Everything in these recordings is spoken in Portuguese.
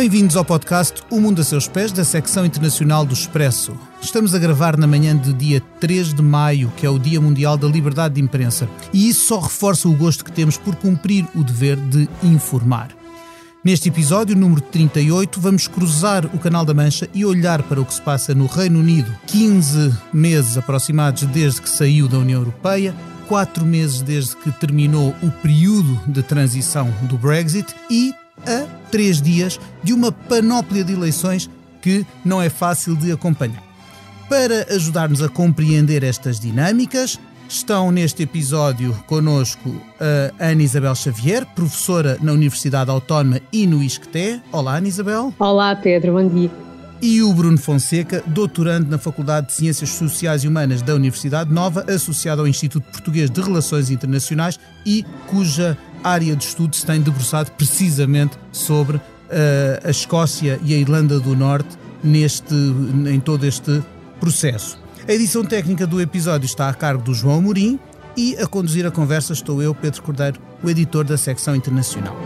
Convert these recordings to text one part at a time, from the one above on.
Bem-vindos ao podcast O Mundo a Seus Pés, da secção internacional do Expresso. Estamos a gravar na manhã de dia 3 de maio, que é o Dia Mundial da Liberdade de Imprensa, e isso só reforça o gosto que temos por cumprir o dever de informar. Neste episódio, número 38, vamos cruzar o Canal da Mancha e olhar para o que se passa no Reino Unido, 15 meses aproximados desde que saiu da União Europeia, quatro meses desde que terminou o período de transição do Brexit e a três dias de uma panóplia de eleições que não é fácil de acompanhar. Para ajudar-nos a compreender estas dinâmicas, estão neste episódio conosco a Ana Isabel Xavier, professora na Universidade Autónoma e no ISCTE. Olá, Ana Isabel. Olá, Pedro, bom dia. E o Bruno Fonseca, doutorando na Faculdade de Ciências Sociais e Humanas da Universidade Nova, associado ao Instituto Português de Relações Internacionais e cuja área de estudo se tem debruçado precisamente sobre uh, a Escócia e a Irlanda do Norte neste, em todo este processo. A edição técnica do episódio está a cargo do João Amorim e a conduzir a conversa estou eu, Pedro Cordeiro, o editor da secção internacional.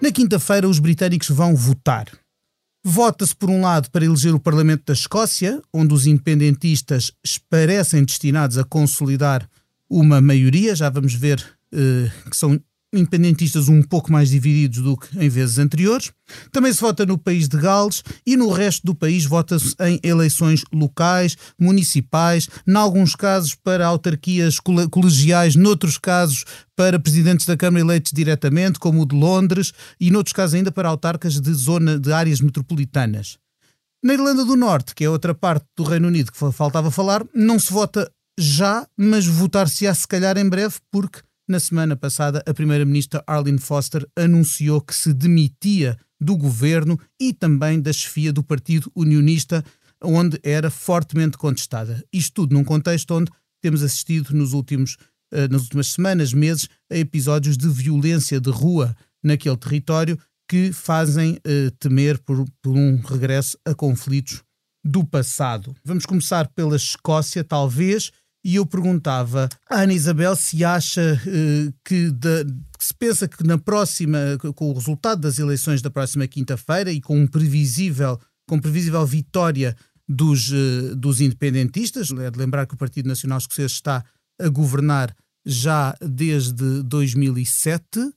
Na quinta-feira, os britânicos vão votar. Vota-se, por um lado, para eleger o Parlamento da Escócia, onde os independentistas parecem destinados a consolidar uma maioria. Já vamos ver uh, que são independentistas um pouco mais divididos do que em vezes anteriores. Também se vota no país de Gales e no resto do país vota-se em eleições locais, municipais, em alguns casos para autarquias colegiais, noutros casos para presidentes da Câmara eleitos diretamente, como o de Londres, e noutros casos ainda para autarcas de zona de áreas metropolitanas. Na Irlanda do Norte, que é outra parte do Reino Unido que faltava falar, não se vota já, mas votar-se-á se calhar em breve, porque na semana passada, a primeira-ministra Arlene Foster anunciou que se demitia do governo e também da chefia do Partido Unionista, onde era fortemente contestada. Isto tudo num contexto onde temos assistido nos últimos, uh, nas últimas semanas, meses, a episódios de violência de rua naquele território que fazem uh, temer por, por um regresso a conflitos do passado. Vamos começar pela Escócia, talvez e eu perguntava à Ana Isabel se acha uh, que, que, se pensa que na próxima, com o resultado das eleições da próxima quinta-feira e com um previsível, com previsível vitória dos, uh, dos independentistas, é de lembrar que o Partido Nacional Escocês está a governar já desde 2007, eh,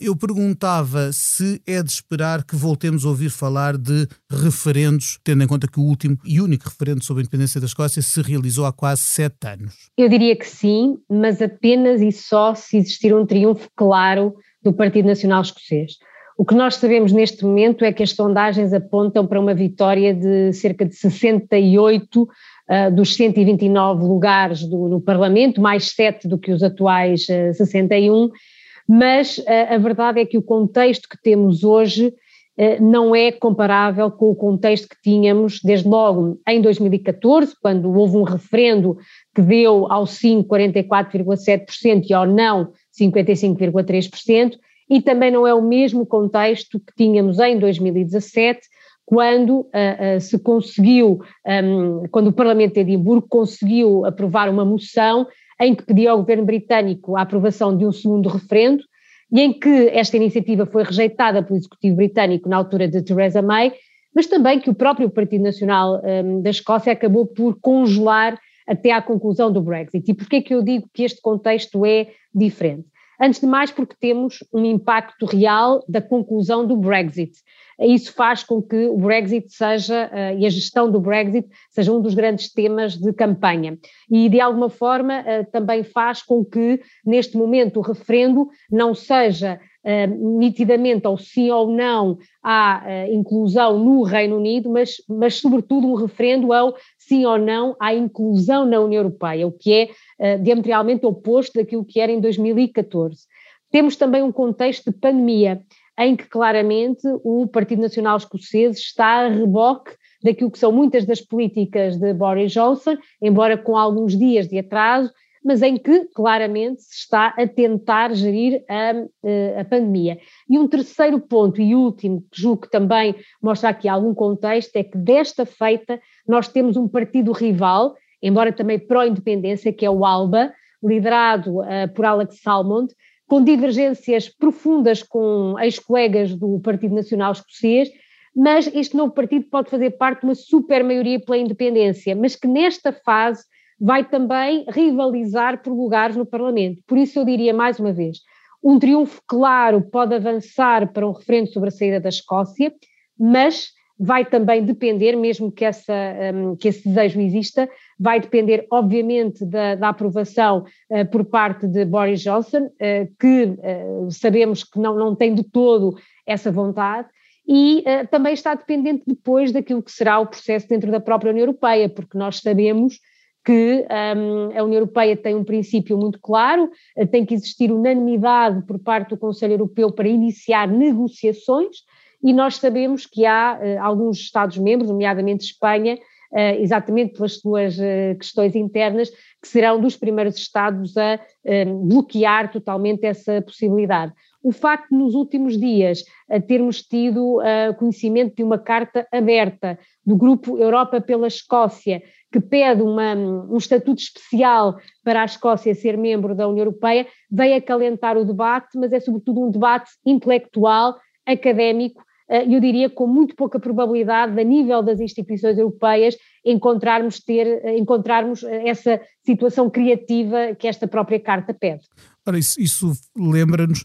eu perguntava se é de esperar que voltemos a ouvir falar de referendos, tendo em conta que o último e único referendo sobre a independência da Escócia se realizou há quase sete anos. Eu diria que sim, mas apenas e só se existir um triunfo claro do Partido Nacional Escocês. O que nós sabemos neste momento é que as sondagens apontam para uma vitória de cerca de 68 uh, ah, dos 129 lugares do, no Parlamento, mais 7 do que os atuais uh, ah, 61 mas a, eh, a verdade é que o contexto que temos hoje eh, não é comparável com o contexto que tínhamos desde logo em 2014, quando houve um referendo que deu ao sim 44,7% e ao não 55,3%, e também não é o mesmo contexto que tínhamos em 2017, quando uh, uh, se conseguiu, um, quando o Parlamento de Edimburgo conseguiu aprovar uma moção em que pedia ao governo britânico a aprovação de um segundo referendo e em que esta iniciativa foi rejeitada pelo executivo britânico na altura de Theresa May, mas também que o próprio Partido Nacional um, da Escócia acabou por congelar até à conclusão do Brexit. E porquê que eu digo que este contexto é diferente? Antes de mais, porque temos um impacto real da conclusão do Brexit. Isso faz com que o Brexit seja, uh, e a gestão do Brexit, seja um dos grandes temas de campanha. E, de alguma forma, uh, também faz com que, neste momento, o referendo não seja Uh, nitidamente ou sim ou não à uh, inclusão no Reino Unido, mas, mas sobretudo um referendo ao sim ou não à inclusão na União Europeia, o que é uh, diametralmente oposto daquilo que era em 2014. Temos também um contexto de pandemia em que claramente o Partido Nacional Escocês está a reboque daquilo que são muitas das políticas de Boris Johnson, embora com alguns dias de atraso, mas em que claramente se está a tentar gerir a, a pandemia. E um terceiro ponto e último, que julgo que também mostra aqui algum contexto, é que desta feita nós temos um partido rival, embora também pró-independência, que é o ALBA, liderado uh, por Alex Salmond, com divergências profundas com ex-colegas do Partido Nacional Escocês, mas este novo partido pode fazer parte de uma super maioria pela independência, mas que nesta fase vai também rivalizar por lugares no Parlamento. Por isso eu diria mais uma vez, um triunfo claro pode avançar para um referendo sobre a saída da Escócia, mas vai também depender, mesmo que, essa, um, que esse desejo exista, vai depender, obviamente, da, da aprovação uh, por parte de Boris Johnson, uh, que uh, sabemos que não, não tem de todo essa vontade, e também está dependente depois daquilo que será o processo dentro da própria União Europeia, porque nós sabemos que um, a União Europeia tem um princípio muito claro, tem que existir unanimidade por parte do Conselho Europeu para iniciar negociações, e nós sabemos que há uh, alguns Estados-membros, nomeadamente Espanha, uh, exatamente pelas suas uh, questões internas, que serão dos primeiros Estados a bloquear totalmente essa possibilidade. O facto de nos últimos dias termos tido conhecimento de uma carta aberta do Grupo Europa pela Escócia, que pede uma, um estatuto especial para a Escócia ser membro da União Europeia, veio acalentar o debate, mas é sobretudo um debate intelectual, académico, eh, eu diria com muito pouca probabilidade, a nível das instituições europeias, encontrarmos, ter, eh, encontrarmos eh, essa situação criativa que esta própria carta pede. Ora, isso, isso lembra-nos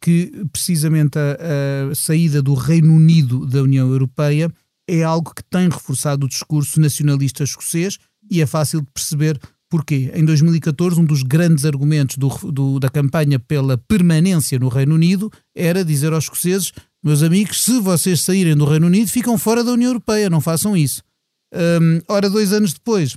que precisamente a, a saída do Reino Unido da União Europeia é algo que tem reforçado o discurso nacionalista escocês e é fácil de perceber porquê. Em 2014, um dos grandes argumentos do, do, da campanha pela permanência no Reino Unido era dizer aos escoceses: meus amigos, se vocês saírem do Reino Unido, ficam fora da União Europeia, não façam isso. Um, ora, dois anos depois,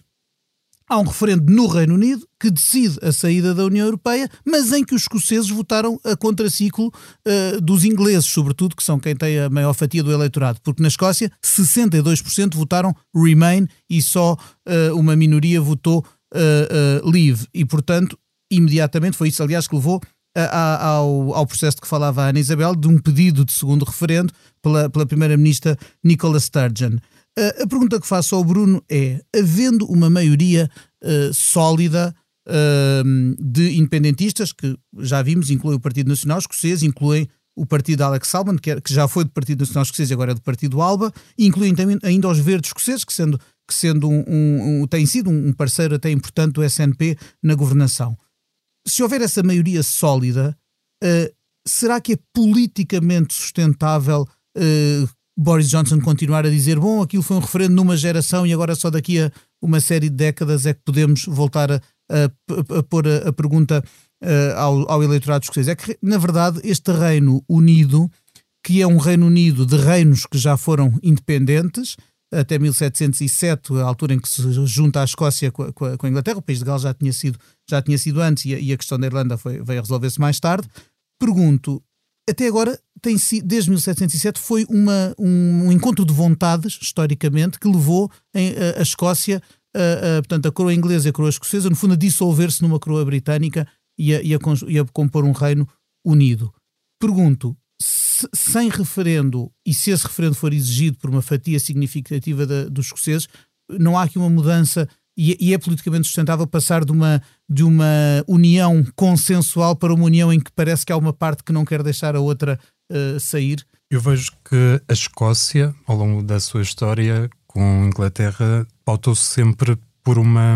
há um referendo no Reino Unido que decide a saída da União Europeia, mas em que os escoceses votaram a contraciclo uh, dos ingleses, sobretudo, que são quem tem a maior fatia do eleitorado, porque na Escócia 62% votaram Remain e só uh, uma minoria votou uh, Leave. E, portanto, imediatamente, foi isso, aliás, que levou ao, ao, processo de que falava a Ana Isabel, de um pedido de segundo referendo pela, pela Primeira-Ministra Nicola Sturgeon. Uh, a pergunta que faço ao Bruno é: havendo uma maioria uh, sólida uh, de independentistas, que já vimos, inclui o Partido Nacional Escocês, incluem o partido Alex Salmond, que, é, que, já foi do Partido Nacional Escocês e agora é do Partido Alba, incluem também ainda os verdes escoceses, que sendo, que sendo um, um, um tem sido um parceiro até importante do SNP na governação. Se houver essa maioria sólida, será que é politicamente sustentável Boris Johnson continuar a dizer: bom, aquilo foi um referendo numa geração e agora só daqui a uma série de décadas é que podemos voltar a, a, a pôr a, a pergunta uh, ao, ao eleitorado escocês. É que, na verdade, este Reino Unido, que é um Reino Unido de reinos que já foram independentes, até 1707, a altura em que se junta a Escócia com a, com a, Inglaterra, o país de Gales já tinha sido, já tinha sido antes e a, e a questão da Irlanda foi, veio a resolver-se mais tarde. Pergunto, até agora, tem desde 1707, foi uma, um, um, encontro de vontades, historicamente, que levou em, a, a, Escócia, a, a, portanto, a coroa inglesa e a coroa escocesa, no fundo, a dissolver-se numa coroa britânica e a, e, e a, compor um reino unido. Pergunto, se, sem referendo, e se esse referendo for exigido por uma fatia significativa da, dos escoceses, não há aqui uma mudança e, e, é politicamente sustentável passar de uma, de uma união consensual para uma união em que parece que há uma parte que não quer deixar a outra uh, sair? Eu vejo que a Escócia, ao longo da sua história com a Inglaterra, pautou-se sempre por uma,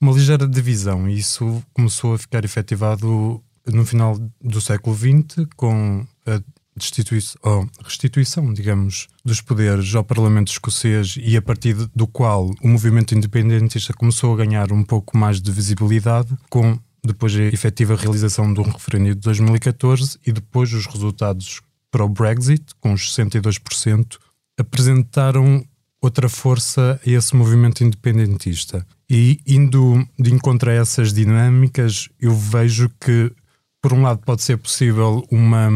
uma ligeira divisão e isso começou a ficar efetivado no final do século XX com a destituição, restituição, digamos, dos poderes ao Parlamento escocês e a partir do qual o movimento independentista começou a ganhar um pouco mais de visibilidade, com depois a efetiva realização de um referendo de 2014 e depois os resultados para o Brexit, com os 62%, apresentaram outra força a esse movimento independentista. E indo de encontro a essas dinâmicas, eu vejo que, por um lado, pode ser possível uma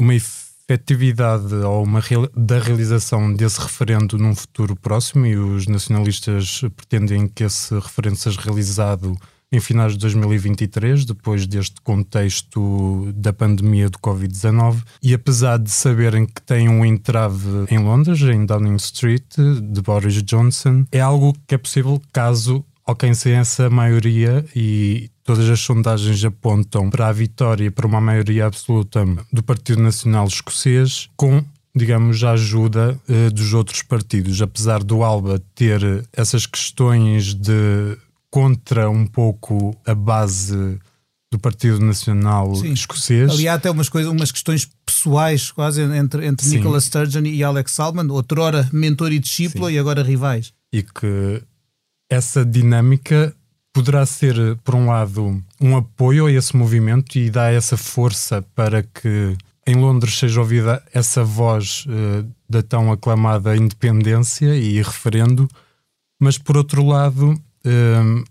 uma efetividade ou uma da realização desse referendo num futuro próximo e os nacionalistas pretendem que esse referendo seja realizado em finais de 2023, depois deste contexto da pandemia do Covid-19, e apesar de saberem que têm um entrave em Londres, em Downing Street, de Boris Johnson, é algo que é possível caso ok, sem essa maioria e todas as sondagens apontam para a vitória, para uma maioria absoluta do Partido Nacional Escocês, com digamos, a ajuda uh, dos outros partidos. Apesar do Alba ter essas questões de contra um pouco a base do Partido Nacional Sim. Escocês. Ali há até umas, coisas, umas questões pessoais quase entre, entre Nicola Sturgeon e Alex Salmon, outrora mentor e discípulo Sim. e agora rivais. E que essa dinâmica poderá ser, por um lado, um apoio a esse movimento e dá essa força para que em Londres seja ouvida essa voz uh, da tão aclamada independência e referendo, mas por outro lado uh,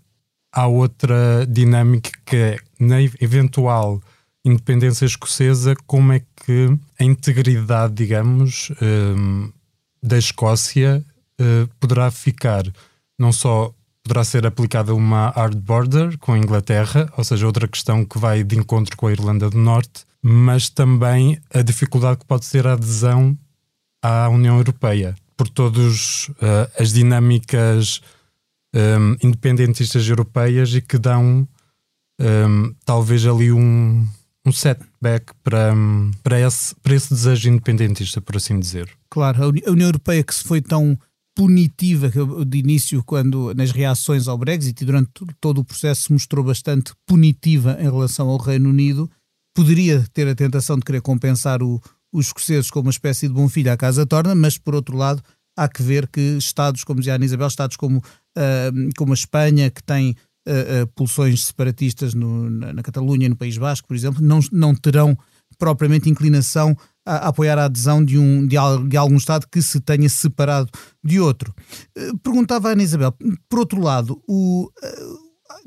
há outra dinâmica que é na eventual independência escocesa, como é que a integridade, digamos, uh, da Escócia poderá ficar não só poderá ser aplicada uma hard border com a Inglaterra, ou seja, outra questão que vai de encontro com a Irlanda do Norte, mas também a dificuldade que pode ser a adesão à União Europeia, por todas uh, as dinâmicas um, ehm, independentistas europeias e que dão um, ehm, talvez ali um, um setback para, para, esse, para esse desejo independentista, por assim dizer. Claro, a União Europeia que se foi tão punitiva de início quando nas reações ao Brexit e durante todo o processo se mostrou bastante punitiva em relação ao Reino Unido, poderia ter a tentação de querer compensar o, os escoceses com uma espécie de bom filho à casa torna, mas por outro lado há que ver que Estados, como dizia a Isabel, Estados como, uh, como a Espanha, que tem uh, uh, pulsões separatistas no, na, na Catalunha e no País Basco, por exemplo, não, não terão propriamente inclinação a apoiar a adesão de, um, de, de, algum Estado que se tenha separado de outro. Eh, perguntava a Ana Isabel, por outro lado, o, eh,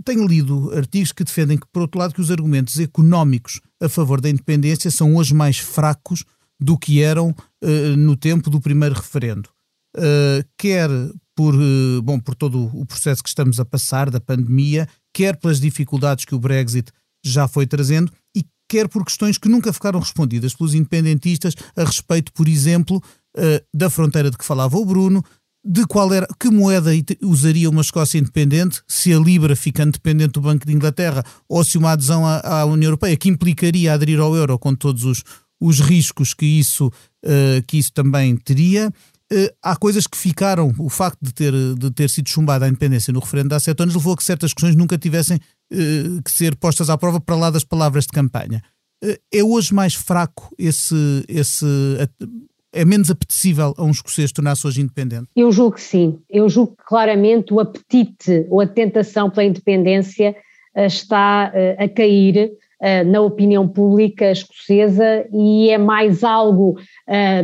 tenho lido artigos que defendem que, por outro lado, que os argumentos económicos a favor da independência são hoje mais fracos do que eram uh, no tempo do primeiro referendo. Uh, quer por, uh, bom, por todo o processo que estamos a passar da pandemia, quer pelas dificuldades que o Brexit já foi trazendo quer por questões que nunca ficaram respondidas pelos independentistas a respeito, por exemplo, uh, da fronteira de que falava o Bruno, de qual era, que moeda usaria uma Escócia independente, se a Libra fica dependente do Banco de Inglaterra ou se uma adesão à, à União Europeia, que implicaria aderir ao euro com todos os, os riscos que isso, uh, que isso também teria. Uh, há coisas que ficaram, o facto de ter, de ter sido chumbada a independência no referendo há sete anos levou a que certas questões nunca tivessem que ser postas à prova para lá das palavras de campanha. Uh, é hoje mais fraco esse, esse. É menos apetecível a um escocês tornar-se hoje independente? Eu julgo que sim. Eu julgo que claramente o apetite ou a tentação pela independência está a cair na opinião pública escocesa e é mais algo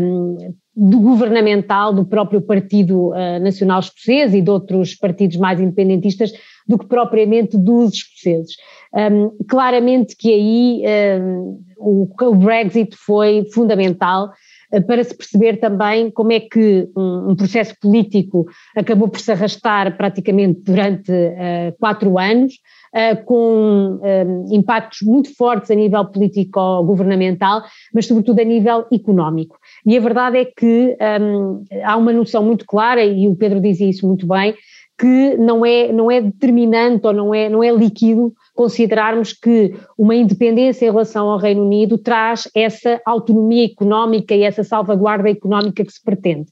um, do governamental do próprio Partido Nacional Escocês e de outros partidos mais independentistas do que propriamente dos escoceses. Um, claramente que aí um, o, Brexit foi fundamental uh, para se perceber também como é que um, um, processo político acabou por se arrastar praticamente durante uh, quatro anos, uh, com um, impactos muito fortes a nível político-governamental, mas sobretudo a nível económico. E a verdade é que um, há uma noção muito clara, e o Pedro dizia isso muito bem, que não é, não é determinante ou não é, não é líquido considerarmos que uma independência em relação ao Reino Unido traz essa autonomia económica e essa salvaguarda económica que se pretende.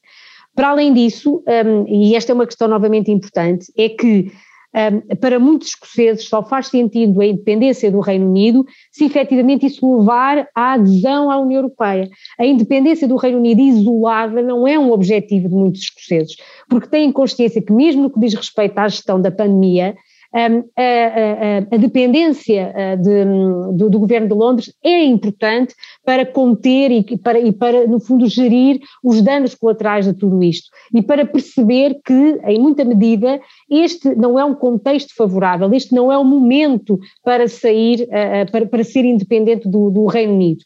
Para além disso, um, e esta é uma questão novamente importante, é que um, para muitos escoceses só faz sentido a independência do Reino Unido se efetivamente isso levar à adesão à União Europeia. A independência do Reino Unido isolada não é um objetivo de muitos escoceses, porque têm consciência que mesmo no que diz respeito à gestão da pandemia, a, a, a, dependência de, do, do, governo de Londres é importante para conter e para, e para, no fundo, gerir os danos colaterais de tudo isto. E para perceber que, em muita medida, este não é um contexto favorável, este não é o momento para sair, para, para ser independente do, do Reino Unido.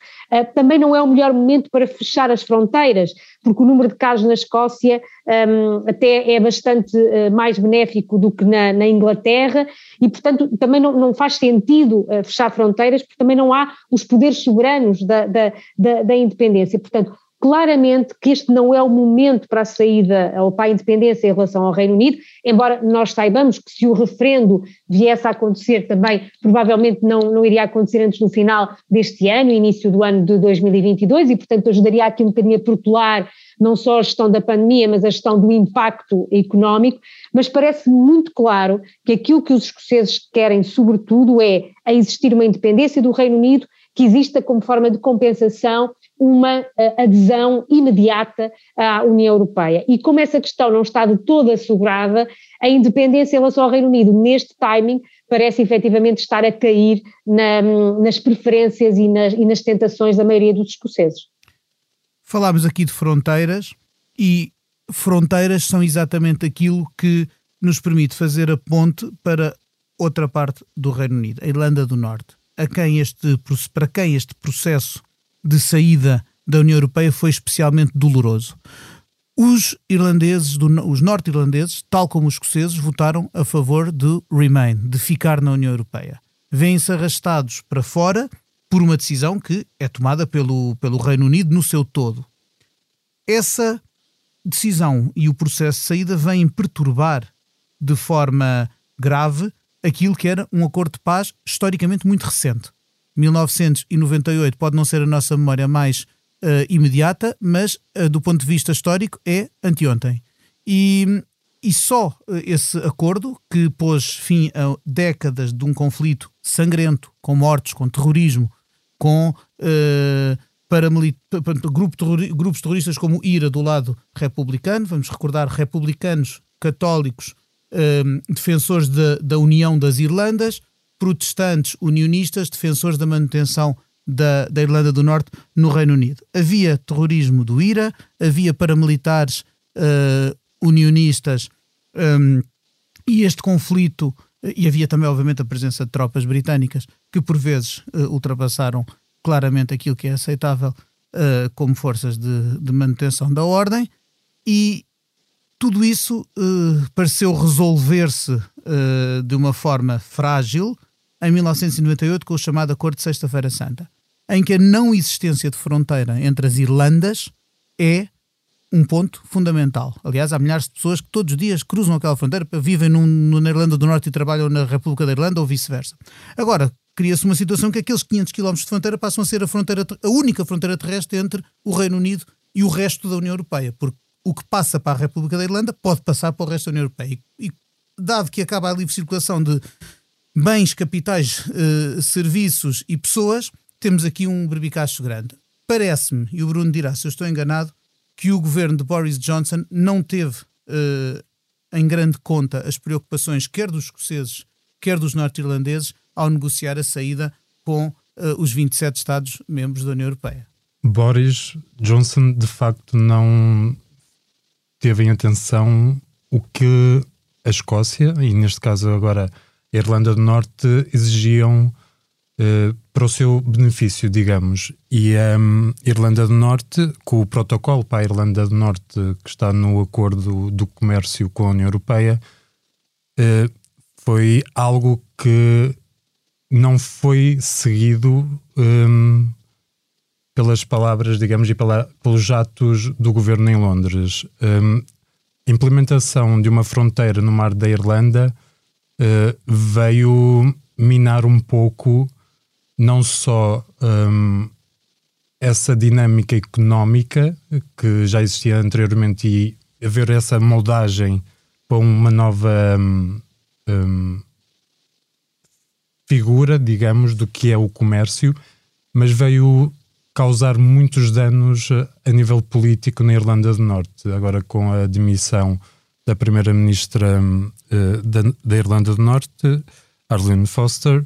Também não é o melhor momento para fechar as fronteiras, porque o número de casos na Escócia um, até é bastante uh, mais benéfico do que na, na, Inglaterra e, portanto, também não, não faz sentido uh, fechar fronteiras porque também não há os poderes soberanos da, da, da, da independência. Portanto, claramente que este não é o momento para a saída ou para a independência em relação ao Reino Unido, embora nós saibamos que se o referendo viesse a acontecer também, provavelmente não, não iria acontecer antes do final deste ano, início do ano de 2022, e portanto ajudaria aqui um bocadinho a protelar não só a gestão da pandemia, mas a gestão do impacto económico, mas parece muito claro que aquilo que os escoceses querem, sobretudo, é a existir uma independência do Reino Unido, que exista como forma de compensação uma uh, adesão imediata à União Europeia. E como essa questão não está de toda assegurada, a independência em relação ao Reino Unido, neste timing, parece efetivamente estar a cair na, nas preferências e nas, e nas tentações da maioria dos escoceses. Falámos aqui de fronteiras e fronteiras são exatamente aquilo que nos permite fazer a ponte para outra parte do Reino Unido, a Irlanda do Norte, a quem este, para quem este processo de saída da União Europeia foi especialmente doloroso. Os irlandeses, os norte-irlandeses, tal como os escoceses, votaram a favor do Remain, de ficar na União Europeia. Vêm-se arrastados para fora por uma decisão que é tomada pelo, pelo Reino Unido no seu todo. Essa decisão e o processo de saída vêm perturbar de forma grave aquilo que era um acordo de paz historicamente muito recente. 1998 pode não ser a nossa memória mais uh, imediata, mas uh, do ponto de vista histórico é anteontem. E, e só uh, esse acordo, que pôs fim a décadas de um conflito sangrento, com mortes, com terrorismo, com uh, grupo terrori grupos terroristas como IRA do lado republicano, vamos recordar republicanos, católicos, defensores de, da União das Irlandas, protestantes, unionistas, defensores da manutenção da, da, Irlanda do Norte no Reino Unido. Havia terrorismo do IRA, havia paramilitares uh, unionistas um, e este conflito, e havia também, obviamente, a presença de tropas britânicas que por vezes uh, ultrapassaram claramente aquilo que é aceitável uh, como forças de, de, manutenção da ordem, e tudo isso pareceu resolver-se de uma forma frágil em 1998 com o chamado Acordo de Sexta-feira Santa, em que a não existência de fronteira entre as Irlandas é um ponto fundamental. Aliás, há milhares de pessoas que todos os dias cruzam aquela fronteira, vivem num, na Irlanda do Norte e trabalham na República da Irlanda ou vice-versa. Agora, cria-se uma situação que aqueles 500 km de fronteira passam a ser a, fronteira, a única fronteira terrestre entre o Reino Unido e o resto da União Europeia, porque o que passa para a República da Irlanda pode passar para o resto da União Europeia. E, dado que acaba a livre circulação de bens, capitais, eh, serviços e pessoas, temos aqui um berbicacho grande. Parece-me, e o Bruno dirá se eu estou enganado, que o governo de Boris Johnson não teve eh, em grande conta as preocupações quer dos escoceses, quer dos norte-irlandeses, ao negociar a saída com uh, os 27 Estados-membros da União Europeia. Boris Johnson, de facto, não teve em atenção o que a Escócia, e neste caso agora a Irlanda do Norte, exigiam uh, para o seu benefício, digamos. E a um, Irlanda do Norte, com o protocolo para a Irlanda do Norte, que está no acordo do comércio com a União Europeia, uh, foi algo que não foi seguido um, pelas palavras, digamos, e pela, pelos atos do governo em Londres. Um, a implementação de uma fronteira no mar da Irlanda uh, veio minar um pouco não só um, essa dinâmica económica que já existia anteriormente e haver essa moldagem para uma nova um, um, figura, digamos, do que é o comércio, mas veio causar muitos danos eh, a nível político na Irlanda do Norte. Agora, com a demissão da primeira-ministra uh, da, da, Irlanda do Norte, Arlene Foster,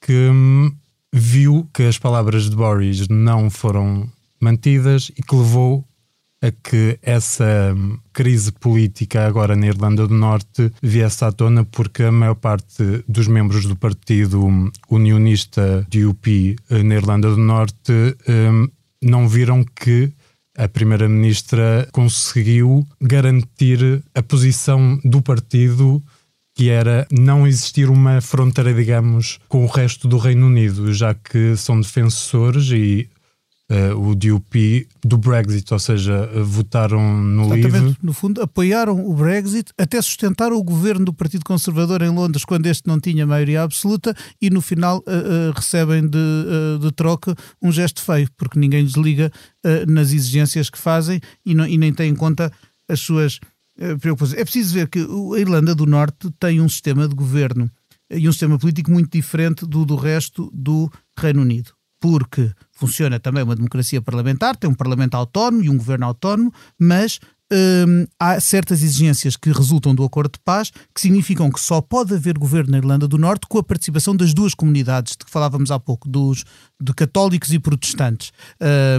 que um, viu que as palavras de Boris não foram mantidas e que levou a que essa hum, crise política agora na Irlanda do Norte viesse à tona porque a maior parte dos membros do partido unionista DUP eh, na Irlanda do Norte um, não viram que a primeira-ministra conseguiu garantir a posição do partido que era não existir uma fronteira, digamos, com o resto do Reino Unido, já que são defensores e uh, o DUP do Brexit, ou seja, votaram no Exatamente. No fundo, apoiaram o Brexit, até sustentaram o governo do Partido Conservador em Londres quando este não tinha maioria absoluta e no final uh, uh, recebem de, de, troca um gesto feio, porque ninguém lhes liga nas exigências que fazem e, não, e nem tem em conta as suas preocupações. É preciso ver que a Irlanda do Norte tem um sistema de governo e um sistema político muito diferente do, do resto do Reino Unido porque funciona também uma democracia parlamentar, tem um parlamento autónomo e um governo autónomo, mas hum, há certas exigências que resultam do acordo de paz que significam que só pode haver governo na Irlanda do Norte com a participação das duas comunidades de que falávamos há pouco, dos de católicos e protestantes.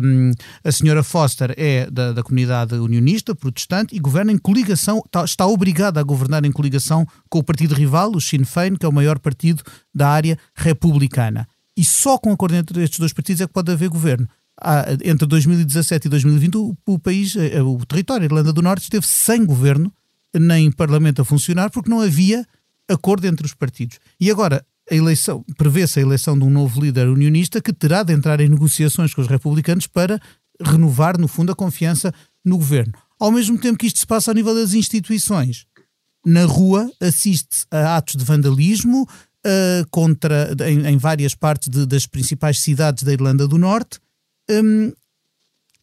Hum, a senhora Foster é da, da, comunidade unionista, protestante, e governa em coligação, está, está obrigada a governar em coligação com o partido rival, o Sinn Féin, que é o maior partido da área republicana e só com acordo entre estes dois partidos é que pode haver governo. Há, entre 2017 e 2020 o, o país, eh, o território, a Irlanda do Norte, esteve sem governo, nem parlamento a funcionar, porque não havia acordo entre os partidos. E agora a eleição, prevê-se a eleição de um novo líder unionista que terá de entrar em negociações com os republicanos para renovar, no fundo, a confiança no governo. Ao mesmo tempo que isto se passa a nível das instituições, na rua assiste-se a atos de vandalismo, uh, contra, em, em, várias partes de, das principais cidades da Irlanda do Norte. Um,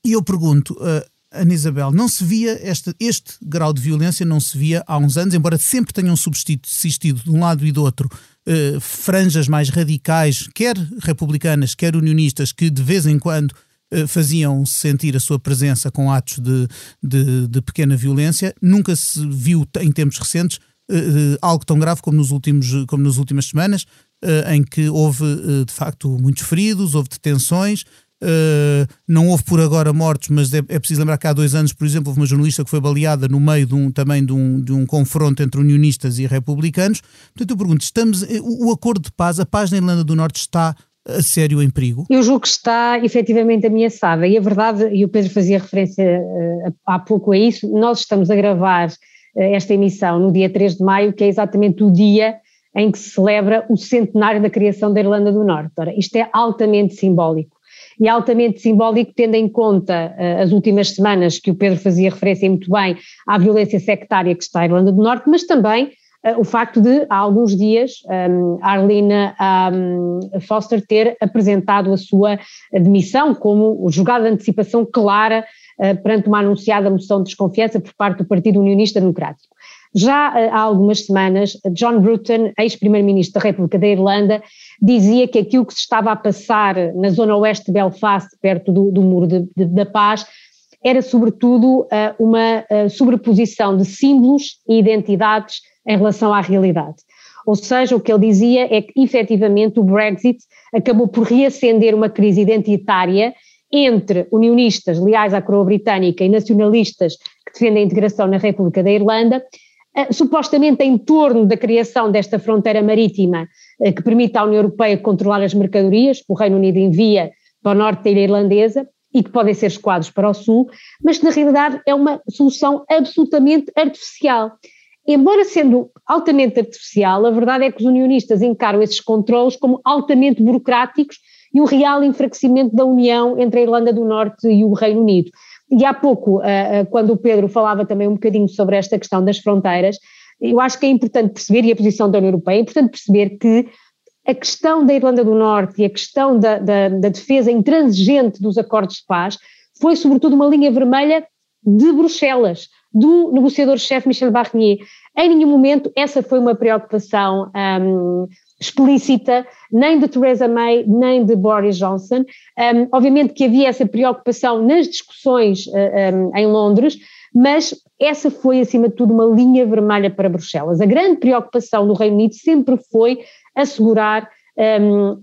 e eu pergunto, uh, Ana Isabel, não se via este, este grau de violência, não se via há uns anos, embora sempre tenham subsistido de um lado e do outro uh, franjas mais radicais, quer republicanas, quer unionistas, que de vez em quando faziam sentir a sua presença com atos de, de, de pequena violência. Nunca se viu, em tempos recentes, algo tão grave como, nos últimos, como nas últimas semanas, uh, em que houve de facto muitos feridos, houve detenções. não houve por agora mortos, mas é, é, preciso lembrar que há dois anos, por exemplo, houve uma jornalista que foi baleada no meio de um, também de um, de um confronto entre unionistas e republicanos. Portanto, eu pergunto: estamos, o, o acordo de paz, a paz na Irlanda do Norte está a sério em perigo? Eu julgo que está efetivamente ameaçada e a verdade, e o Pedro fazia referência uh, há pouco a isso, nós estamos a gravar eh, esta emissão no dia 3 de maio, que é exatamente o dia em que se celebra o centenário da criação da Irlanda do Norte. Ora, isto é altamente simbólico. E altamente simbólico, tendo em conta uh, as últimas semanas que o Pedro fazia referência muito bem à violência sectária que está na Irlanda do Norte, mas também uh, o facto de, há alguns dias, um, Arlena um, Foster ter apresentado a sua demissão como jogada de antecipação clara eh, perante uma anunciada moção de desconfiança por parte do Partido Unionista Democrático. Já eh, há algumas semanas, John Bruton, ex-primeiro-ministro da República da Irlanda, dizia que aquilo que se estava a passar na zona oeste de Belfast, perto do, do Muro de, de, da Paz, era sobretudo eh, uma sobreposição de símbolos e identidades em relação à realidade. Ou seja, o que ele dizia é que efetivamente o Brexit acabou por reacender uma crise identitária entre unionistas leais à coroa britânica e nacionalistas que defendem a integração na República da Irlanda, uh, supostamente em torno da criação desta fronteira marítima uh, que permite à União Europeia controlar as mercadorias que o Reino Unido envia para o norte da ilha irlandesa e que podem ser escoados para o sul, mas que na realidade é uma solução absolutamente artificial. Embora sendo altamente artificial, a verdade é que os unionistas encaram esses controles como altamente burocráticos e o real enfraquecimento da união entre a Irlanda do Norte e o Reino Unido. E há pouco, quando o Pedro falava também um bocadinho sobre esta questão das fronteiras, eu acho que é importante perceber, e a posição da União Europeia, é importante perceber que a questão da Irlanda do Norte e a questão da, da, da defesa intransigente dos acordos de paz foi, sobretudo, uma linha vermelha de Bruxelas, do negociador-chefe Michel Barnier. Em nenhum momento essa foi uma preocupação um, explícita, nem de Theresa May, nem de Boris Johnson. Um, obviamente que havia essa preocupação nas discussões uh, um, em Londres, mas essa foi, acima de tudo, uma linha vermelha para Bruxelas. A grande preocupação do Reino Unido sempre foi assegurar um,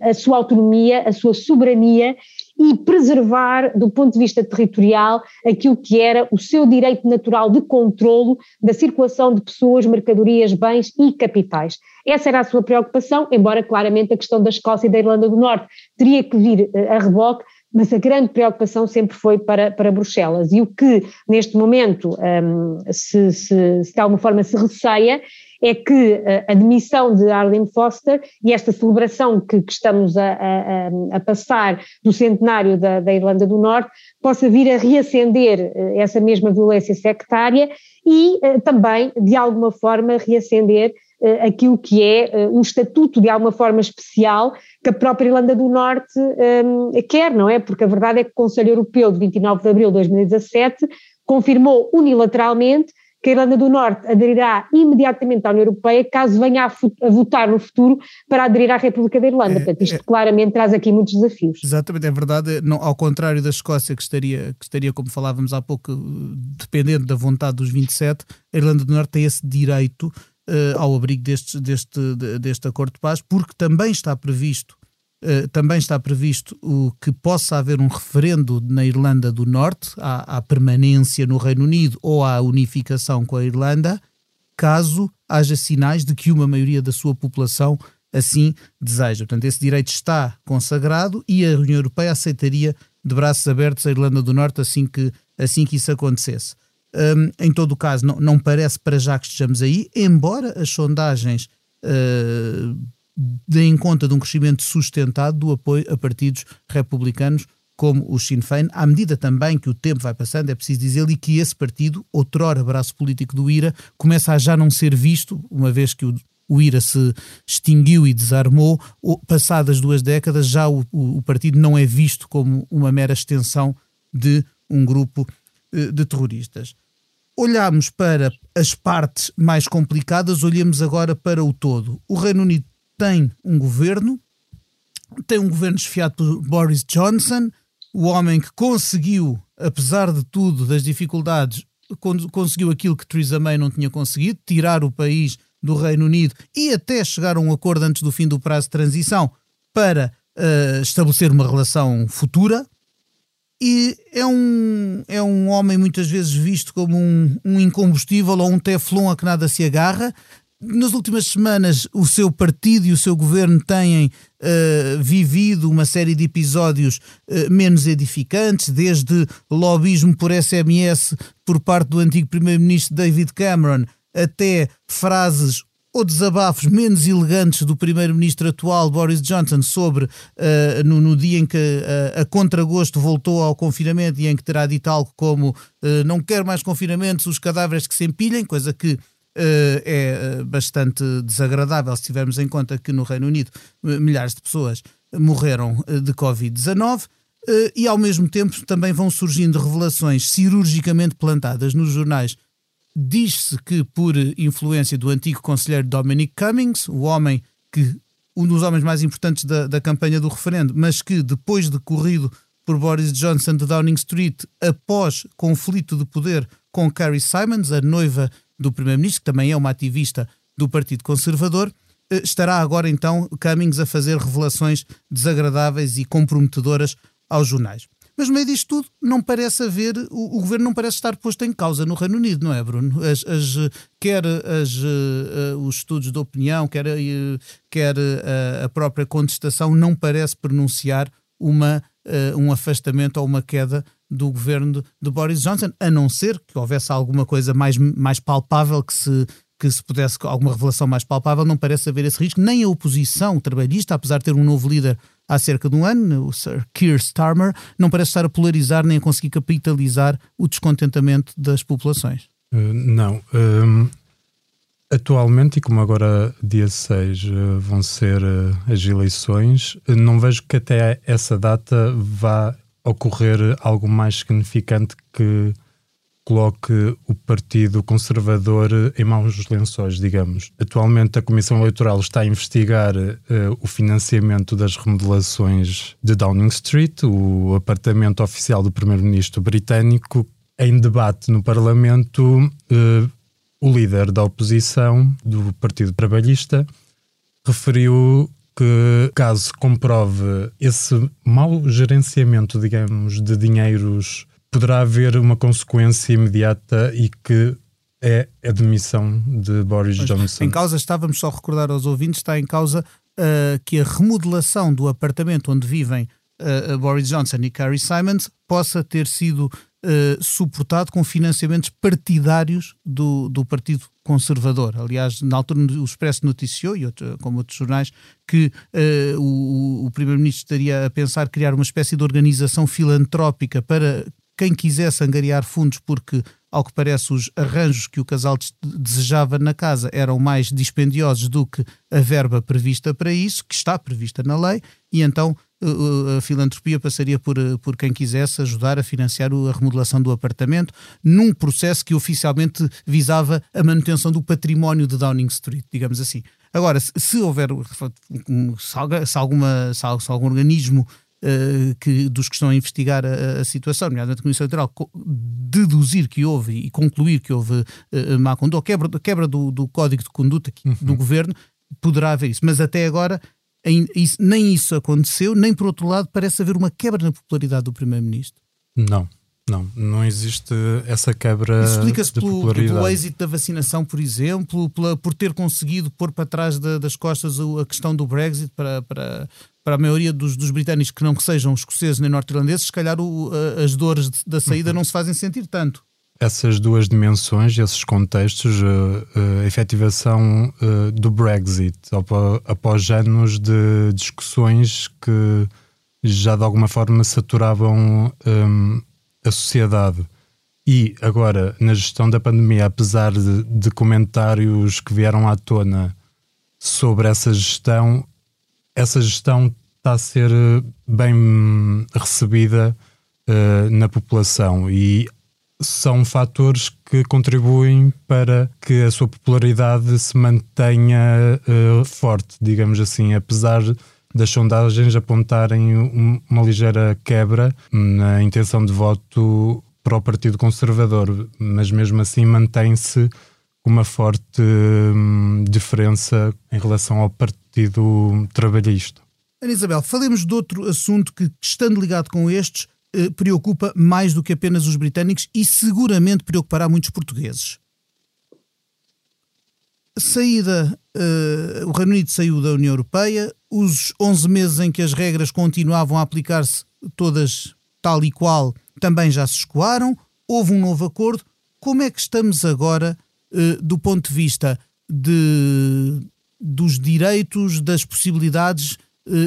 a sua autonomia, a sua soberania e preservar, do ponto de vista territorial, aquilo que era o seu direito natural de controlo da circulação de pessoas, mercadorias, bens e capitais. Essa era a sua preocupação, embora claramente a questão da Escócia e da Irlanda do Norte teria que vir eh, a reboque, mas a grande preocupação sempre foi para, para Bruxelas. E o que neste momento um, se, se, se de alguma forma se receia é que a demissão de Arlene Foster e esta celebração que, que estamos a, a, a, passar do centenário da, da, Irlanda do Norte possa vir a reacender essa mesma violência sectária e também, de alguma forma, reacender aquilo que é um estatuto de alguma forma especial que a própria Irlanda do Norte um, quer, não é? Porque a verdade é que o Conselho Europeu de 29 de abril de 2017 confirmou unilateralmente que a Irlanda do Norte aderirá imediatamente à União Europeia caso venha a, a votar no futuro para aderir à República da Irlanda. É, Portanto, isto é, claramente traz aqui muitos desafios. Exatamente, é verdade. Não, ao contrário da Escócia, que estaria, que estaria, como falávamos há pouco, dependendo da vontade dos 27, a Irlanda do Norte tem esse direito uh, ao abrigo deste, deste, deste acordo de paz, porque também está previsto Uh, também está previsto o que possa haver um referendo na Irlanda do Norte à, à, permanência no Reino Unido ou à unificação com a Irlanda, caso haja sinais de que uma maioria da sua população assim deseja. Portanto, esse direito está consagrado e a União Europeia aceitaria de braços abertos a Irlanda do Norte assim que, assim que isso acontecesse. Um, em todo o caso, não, não, parece para já que estejamos aí, embora as sondagens uh, deem conta de um crescimento sustentado do apoio a partidos republicanos como o Sinn Féin, à medida também que o tempo vai passando, é preciso dizer e que esse partido, outrora braço político do IRA, começa a já não ser visto, uma vez que o, o IRA se extinguiu e desarmou, passadas duas décadas, já o, o, o partido não é visto como uma mera extensão de um grupo uh, de terroristas. Olhamos para as partes mais complicadas, olhemos agora para o todo. O Reino Unido tem um governo, tem um governo esfiado por Boris Johnson, o homem que conseguiu, apesar de tudo, das dificuldades, conseguiu aquilo que Theresa May não tinha conseguido, tirar o país do Reino Unido e até chegar a um acordo antes do fim do prazo de transição para uh, estabelecer uma relação futura e é um, é um homem muitas vezes visto como um, um incombustível ou um teflon a que nada se agarra. Nas últimas semanas, o seu partido e o seu governo têm uh, vivido uma série de episódios uh, menos edificantes, desde lobismo por SMS por parte do antigo primeiro-ministro David Cameron até frases ou desabafos menos elegantes do primeiro-ministro atual Boris Johnson sobre uh, no, no, dia em que uh, a contragosto voltou ao confinamento e em que terá dito algo como uh, não quero mais confinamentos, os cadáveres que se empilhem, coisa que é bastante desagradável se tivermos em conta que no Reino Unido milhares de pessoas morreram de Covid-19. e ao mesmo tempo também vão surgindo revelações cirurgicamente plantadas nos jornais Diz-se que, por influência do antigo conselheiro Dominic Cummings, o homem que, um dos homens mais importantes da, da campanha do referendo, mas que, depois de corrido por Boris Johnson de Downing Street, após conflito de poder com Carrie Simons, a noiva do primeiro-ministro, que também é uma ativista do Partido Conservador, eh, estará agora então Cummings a fazer revelações desagradáveis e comprometedoras aos jornais. Mas no meio disto tudo, não parece haver, o, o, governo não parece estar posto em causa no Reino Unido, não é, Bruno? As, as quer as, uh, os estudos de opinião, quer, uh, quer uh, a própria contestação, não parece pronunciar uma, um afastamento ou uma queda do governo de, Boris Johnson, a não ser que houvesse alguma coisa mais, mais palpável que se que se pudesse alguma revelação mais palpável, não parece haver esse risco, nem a oposição trabalhista, apesar de ter um novo líder há cerca de um ano, o Sir Keir Starmer, não parece estar a polarizar nem a conseguir capitalizar o descontentamento das populações. Uh, não. Um, atualmente, e como agora dia 6 uh, vão ser uh, as eleições, não vejo que até essa data vá ocorrer algo mais significante que coloque o Partido Conservador em maus lençóis, digamos. Atualmente, a Comissão Eleitoral está a investigar uh, o financiamento das remodelações de Downing Street, o apartamento oficial do Primeiro-Ministro britânico. Em debate no Parlamento, uh, o líder da oposição, do Partido Trabalhista, referiu que, caso comprove esse mau gerenciamento, digamos, de dinheiros poderá haver uma consequência imediata e que é a demissão de Boris pois, Johnson. Em causa, estávamos só a recordar aos ouvintes, está em causa uh, que a remodelação do apartamento onde vivem uh, Boris Johnson e Carrie Simons possa ter sido uh, suportado com financiamentos partidários do, do Partido conservador. Aliás, na altura o Expresso noticiou, e outro, como outros jornais, que uh, o, o Primeiro-Ministro estaria a pensar criar uma espécie de organização filantrópica para quem quisesse angariar fundos, porque ao que parece, os arranjos que o casal desejava na casa eram mais dispendiosos do que a verba prevista para isso, que está prevista na lei, e então a filantropia passaria por, eh, por quem quisesse ajudar a financiar a remodelação do apartamento, num processo que oficialmente visava a manutenção do património de Downing Street, digamos assim. Agora, se, houver, se, alguma, se algum organismo uh, que, dos que estão a investigar a, a situação, nomeadamente a Comissão Eleitoral, deduzir que houve e concluir que houve uh, má conduta, quebra, quebra do, do código de conduta uhum. do governo, poderá haver isso. Mas até agora nem isso aconteceu, nem por outro lado parece haver uma quebra na popularidade do Primeiro-Ministro. Não. Não, não existe essa quebra. Explica-se pelo, pelo êxito da vacinação, por exemplo, pela, por ter conseguido pôr para trás da, das costas a questão do Brexit para, para, para a maioria dos, dos britânicos que não que sejam escoceses nem norte-irlandeses, se calhar o, as dores da saída uhum. não se fazem sentir tanto. Essas duas dimensões, esses contextos, a, a efetivação uh, do Brexit após anos de discussões que já de alguma forma saturavam um, a sociedade. E agora, na gestão da pandemia, apesar de, de comentários que vieram à tona sobre essa gestão, essa gestão está a ser eh, bem recebida uh, na população e são fatores que contribuem para que a sua popularidade se mantenha uh, forte, digamos assim, apesar das sondagens apontarem um, uma ligeira quebra na intenção de voto para o Partido Conservador, mas mesmo assim mantém-se uma forte hum, diferença em relação ao Partido Trabalhista. Ana Isabel, falemos de outro assunto que, estando ligado com estes, eh, preocupa mais do que apenas os britânicos e seguramente preocupará muitos portugueses. Saída, uh, o Reino Unido saiu da União Europeia, os 11 meses em que as regras continuavam a aplicar-se todas tal e qual também já se escoaram, houve um novo acordo. Como é que estamos agora uh, do ponto de vista de, dos direitos, das possibilidades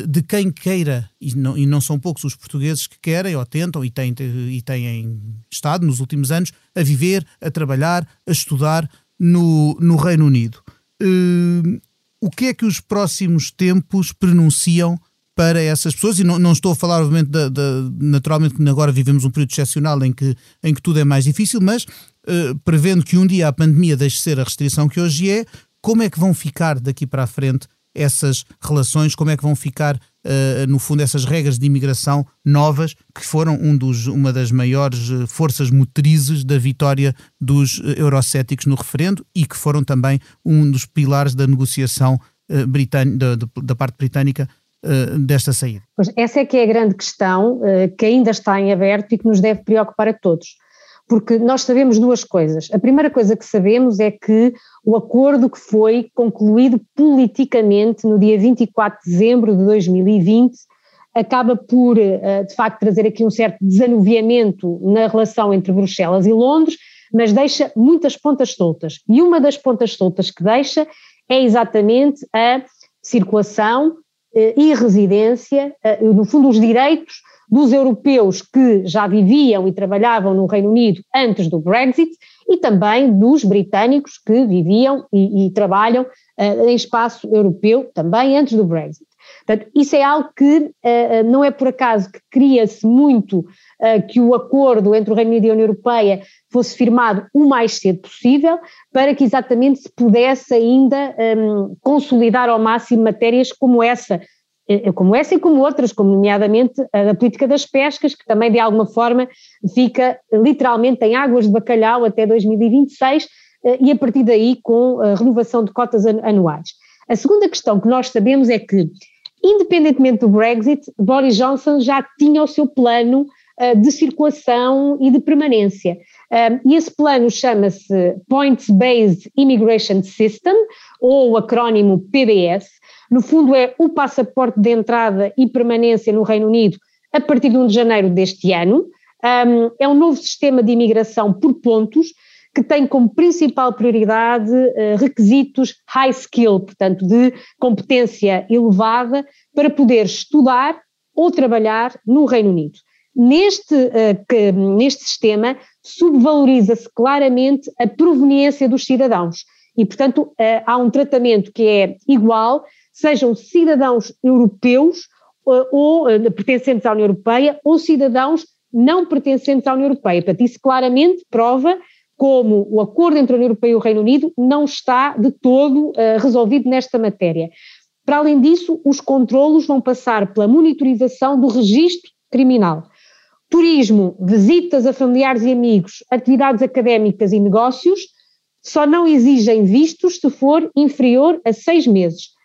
de quem queira, e não, e não, são poucos os portugueses que querem ou tentam e têm, e têm estado nos últimos anos a viver, a trabalhar, a estudar no, no Reino Unido. Uh, o que é que os próximos tempos pronunciam para essas pessoas, e não, não estou a falar, obviamente, da, naturalmente que agora vivemos um período excepcional em que, em que tudo é mais difícil, mas uh, prevendo que um dia a pandemia deixe de ser a restrição que hoje é, como é que vão ficar daqui para a frente essas relações, como é que vão ficar, uh, no fundo, essas regras de imigração novas, que foram um dos, uma das maiores eh, forças motrizes da vitória dos eurocéticos no referendo e que foram também um dos pilares da negociação uh, da, da parte britânica desta saída? Pois essa é que é a grande questão que ainda está em aberto e que nos deve preocupar a todos. Porque nós sabemos duas coisas. A primeira coisa que sabemos é que o acordo que foi concluído politicamente no dia 24 de dezembro de 2020 acaba por, eh, de facto, trazer aqui um certo desanuviamento na relação entre Bruxelas e Londres, mas deixa muitas pontas soltas. E uma das pontas soltas que deixa é exatamente a circulação eh, e residência, eh, no fundo, os direitos dos europeus que já viviam e trabalhavam no Reino Unido antes do Brexit e também dos britânicos que viviam e, e trabalham uh, em espaço europeu também antes do Brexit. Portanto, isso é algo que uh, não é por acaso que cria-se muito uh, que o acordo entre o Reino Unido e a União Europeia fosse firmado o mais cedo possível, para que exatamente se pudesse ainda um, consolidar ao máximo matérias como essa, como essa e como outras, como nomeadamente a da política das pescas, que também de alguma forma fica literalmente em águas de bacalhau até 2026 e a partir daí com a renovação de cotas anuais. A segunda questão que nós sabemos é que Independentemente do Brexit, Boris Johnson já tinha o seu plano de circulação e de permanência. Uh, e esse plano chama-se Points Based Immigration System, ou o acrónimo PBS. No fundo, é o passaporte de entrada e permanência no Reino Unido a partir de 1 de janeiro deste ano. Um, é um novo sistema de imigração por pontos que tem como principal prioridade uh, requisitos high skill, portanto, de competência elevada, para poder estudar ou trabalhar no Reino Unido. Neste, uh, que, neste sistema, subvaloriza-se claramente a proveniência dos cidadãos e, portanto, uh, há um tratamento que é igual, sejam cidadãos europeus ou pertencentes à União Europeia ou cidadãos não pertencentes à União Europeia. Portanto, isso claramente prova como o acordo entre a União Europeia e o Reino Unido não está de todo uh, resolvido nesta matéria. Para além disso, os controlos vão passar pela monitorização do registro criminal. Turismo, visitas a familiares e amigos, atividades académicas e negócios só não exigem vistos se for inferior a seis meses.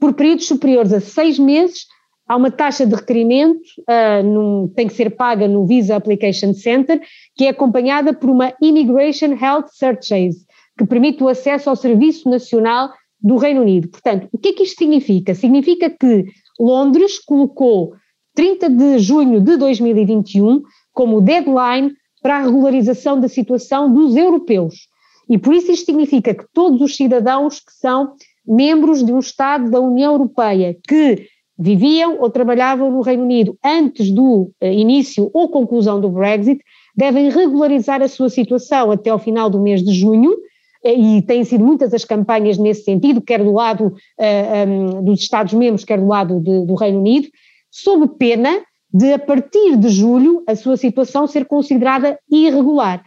Por períodos superiores a seis meses, há uma taxa de requerimento, uh, num, tem que ser paga no Visa Application Center, que é acompanhada por uma Immigration Health Searches, que permite o acesso ao Serviço Nacional do Reino Unido. Portanto, o que é que isto significa? Significa que Londres colocou 30 de junho de 2021 como deadline para a regularização da situação dos europeus. E por isso isto significa que todos os cidadãos que são membros de um Estado da União Europeia que viviam ou trabalhavam no Reino Unido antes do uh, início ou conclusão do Brexit devem regularizar a sua situação até ao final do mês de junho, eh, e têm sido muitas as campanhas nesse sentido, quer do lado uh, eh, um, dos Estados-membros, quer do lado de, do Reino Unido, sob pena de, a partir de julho, a sua situação ser considerada irregular.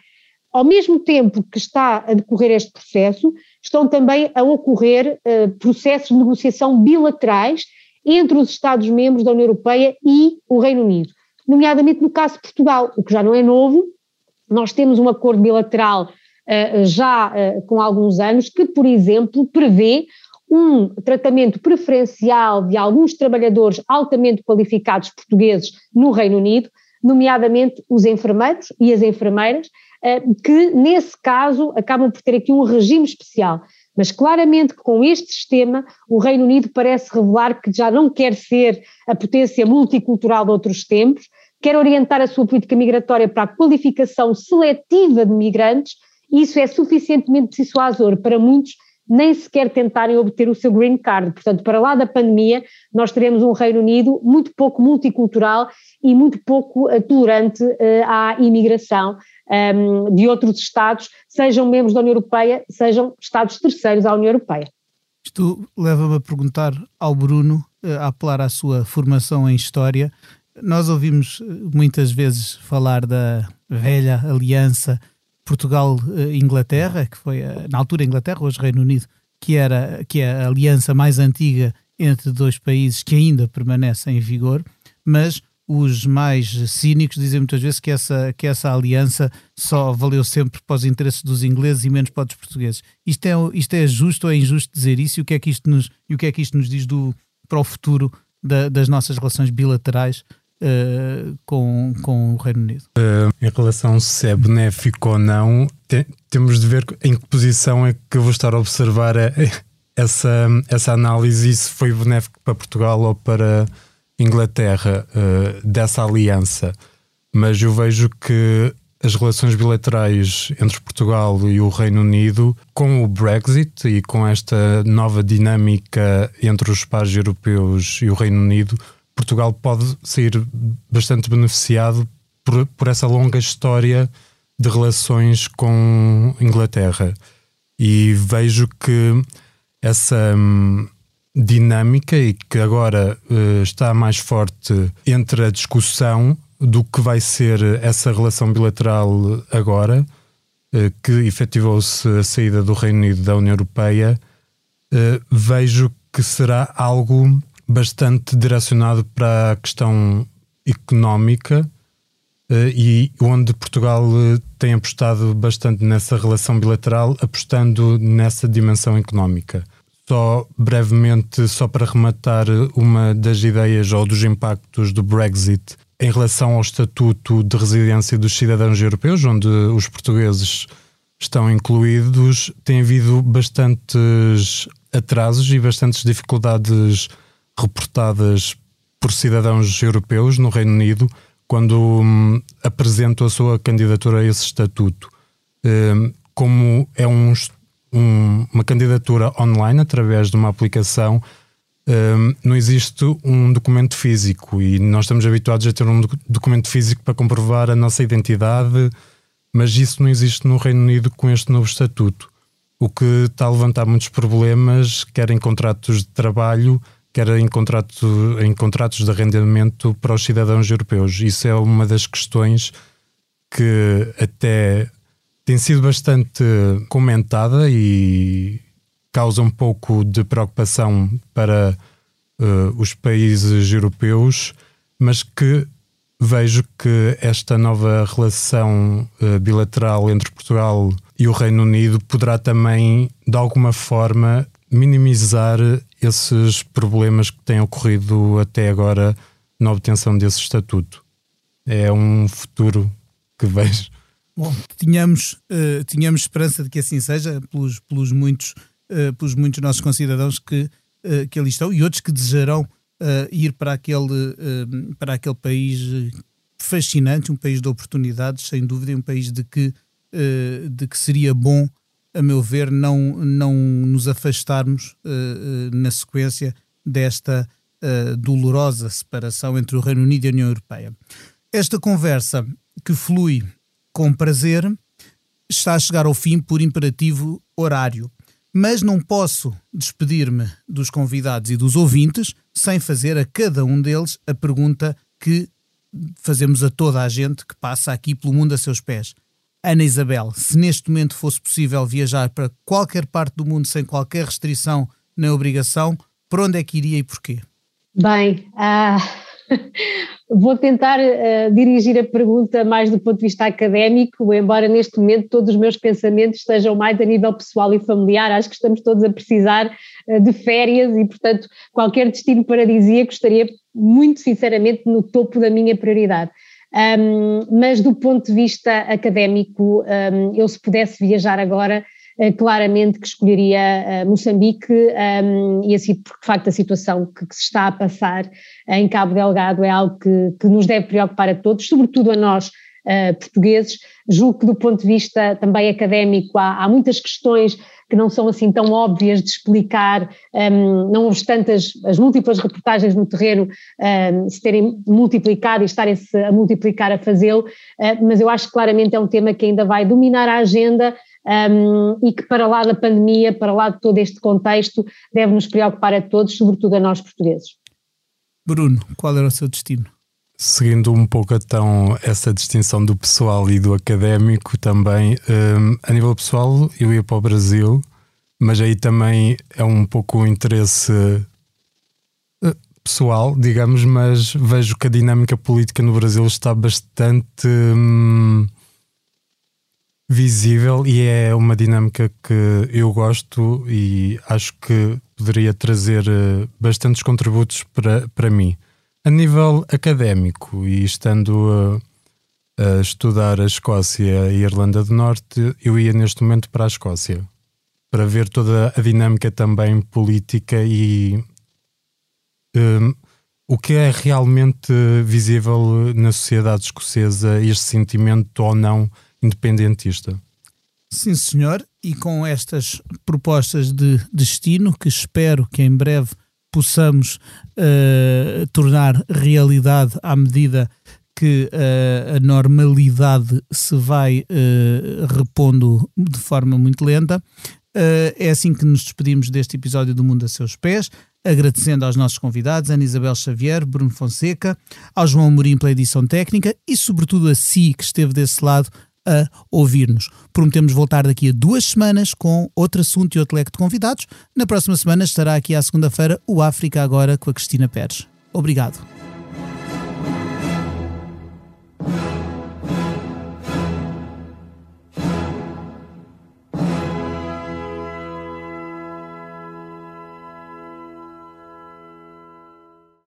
Ao mesmo tempo que está a decorrer este processo, estão também a ocorrer uh, processos de negociação bilaterais entre os Estados-membros da União Europeia e o Reino Unido, nomeadamente no caso de Portugal, o que já não é novo, nós temos um acordo bilateral uh, já uh, com alguns anos que, por exemplo, prevê um tratamento preferencial de alguns trabalhadores altamente qualificados portugueses no Reino Unido, nomeadamente os enfermeiros e as enfermeiras, que nesse caso acabam por ter aqui um regime especial. Mas claramente que com este sistema o Reino Unido parece revelar que já não quer ser a potência multicultural de outros tempos, quer orientar a sua política migratória para a qualificação seletiva de migrantes, e isso é suficientemente dissuasor para muitos nem sequer tentarem obter o seu green card. Portanto, para lá da pandemia, nós teremos um Reino Unido muito pouco multicultural e muito pouco uh, tolerante uh, à imigração um, de outros Estados, sejam membros da União Europeia, sejam Estados terceiros à União Europeia. Isto leva-me a perguntar ao Bruno, eh, a apelar à sua formação em História. Nós ouvimos eh, muitas vezes falar da velha aliança Portugal-Inglaterra, que foi na altura Inglaterra, hoje Reino Unido, que, era, que é a aliança mais antiga entre dois países que ainda permanece em vigor, mas os mais cínicos dizem muitas vezes que essa, que essa aliança só valeu sempre para os interesses dos ingleses e menos para os portugueses. Isto é, isto é justo ou é injusto dizer isso? E o que é que isto nos, e o que é que isto nos diz do, para o futuro da, das nossas relações bilaterais uh, com, com o Reino Unido? Uh, em relação se é benéfico ou não, te, temos de ver em que posição é que eu vou estar a observar a, essa, essa análise e se foi benéfico para Portugal ou para Inglaterra uh, dessa aliança, mas eu vejo que as relações bilaterais entre Portugal e o Reino Unido, com o Brexit e com esta nova dinâmica entre os pares europeus e o Reino Unido, Portugal pode sair bastante beneficiado por, por essa longa história de relações com Inglaterra. E vejo que essa, hum, dinâmica e que agora uh, está mais forte entre a discussão do que vai ser essa relação bilateral agora, uh, que efetivou-se a saída do Reino Unido da União Europeia, uh, vejo que será algo bastante direcionado para a questão económica e onde Portugal tem apostado bastante nessa relação bilateral, apostando nessa dimensão económica. Só brevemente, só para rematar uma das ideias ou dos impactos do Brexit em relação ao estatuto de residência dos cidadãos europeus, onde os portugueses estão incluídos, tem havido bastantes atrasos e bastantes dificuldades reportadas por cidadãos europeus no Reino Unido quando hum, apresentam a sua candidatura a esse estatuto. Hum, como é um, um, uma candidatura online através de uma aplicação, um, não existe um documento físico e nós estamos habituados a ter um documento físico para comprovar a nossa identidade, mas isso não existe no Reino Unido com este novo estatuto, o que está a levantar muitos problemas, quer em contratos de trabalho, quer em, contrato, em contratos de arrendamento para os cidadãos europeus. Isso é uma das questões que até tem sido bastante comentada e causa um pouco de preocupação para uh, os países europeus, mas que vejo que esta nova relação uh, bilateral entre Portugal e o Reino Unido poderá também, de alguma forma, minimizar esses problemas que têm ocorrido até agora na obtenção desse estatuto. É um futuro que vejo. Bom, tínhamos, uh, tínhamos esperança de que assim seja, pelos, pelos, muitos, uh, pelos muitos nossos concidadãos que, uh, que ali estão e outros que desejarão ir para aquele, para aquele país fascinante, um país de oportunidades, sem dúvida, um país de que, de que seria bom, a meu ver, não, não nos afastarmos na sequência desta dolorosa separação entre o Reino Unido e a União Europeia. Esta conversa que flui com prazer, está a chegar ao fim por imperativo horário. Mas não posso despedir-me dos convidados e dos ouvintes sem fazer a cada um deles a pergunta que fazemos a toda a gente que passa aqui pelo mundo a seus pés. Ana Isabel, se neste momento fosse possível viajar para qualquer parte do mundo sem qualquer restrição nem obrigação, para onde é que iria e porquê? Bem, uh, Vou tentar uh, dirigir a pergunta mais do ponto de vista académico, embora neste momento todos os meus pensamentos estejam mais a nível pessoal e familiar. Acho que estamos todos a precisar uh, de férias e, portanto, qualquer destino paradisíaco estaria muito sinceramente no topo da minha prioridade. Um, mas do ponto de vista académico, um, eu se pudesse viajar agora, eh, claramente que escolheria eh, Moçambique um, e assim, porque de facto a situação que, que, se está a passar em Cabo Delgado é algo que, que nos deve preocupar a todos, sobretudo a nós uh, portugueses. Julgo que do ponto de vista também académico há, há muitas questões que não são assim tão óbvias de explicar, um, não obstante as, as, múltiplas reportagens no terreno um, se terem multiplicado e estarem-se a multiplicar a fazê-lo, uh, mas eu acho que claramente é um tema que ainda vai dominar a agenda um, e que para lá da pandemia, para lá de todo este contexto, deve nos preocupar a todos, sobretudo a nós portugueses. Bruno, qual era o seu destino? Seguindo um pouco então essa distinção do pessoal e do académico também, um, a nível pessoal eu ia para o Brasil, mas aí também é um pouco o interesse uh, pessoal, digamos, mas vejo que a dinâmica política no Brasil está bastante hum, visível e é uma dinâmica que eu gosto e acho que poderia trazer eh, bastantes contributos para, para mim. A nível académico e estando a, a estudar a Escócia e a Irlanda do Norte, eu ia neste momento para a Escócia para ver toda a dinâmica também política e um, o que é realmente visível na sociedade escocesa, este sentimento ou não independentista. Sim, senhor, e com estas propostas de destino, que espero que em breve possamos uh, tornar realidade à medida que uh, a normalidade se vai uh, repondo de forma muito lenta. é assim que nos despedimos deste episódio do Mundo a Seus Pés agradecendo aos nossos convidados, Ana Isabel Xavier, Bruno Fonseca, ao João Amorim pela edição técnica e, sobretudo, a si que esteve desse lado a ouvir-nos. Prometemos voltar daqui a duas semanas com outro assunto e outro leque de convidados. Na próxima semana estará aqui à segunda-feira o África Agora com a Cristina Pérez. Obrigado.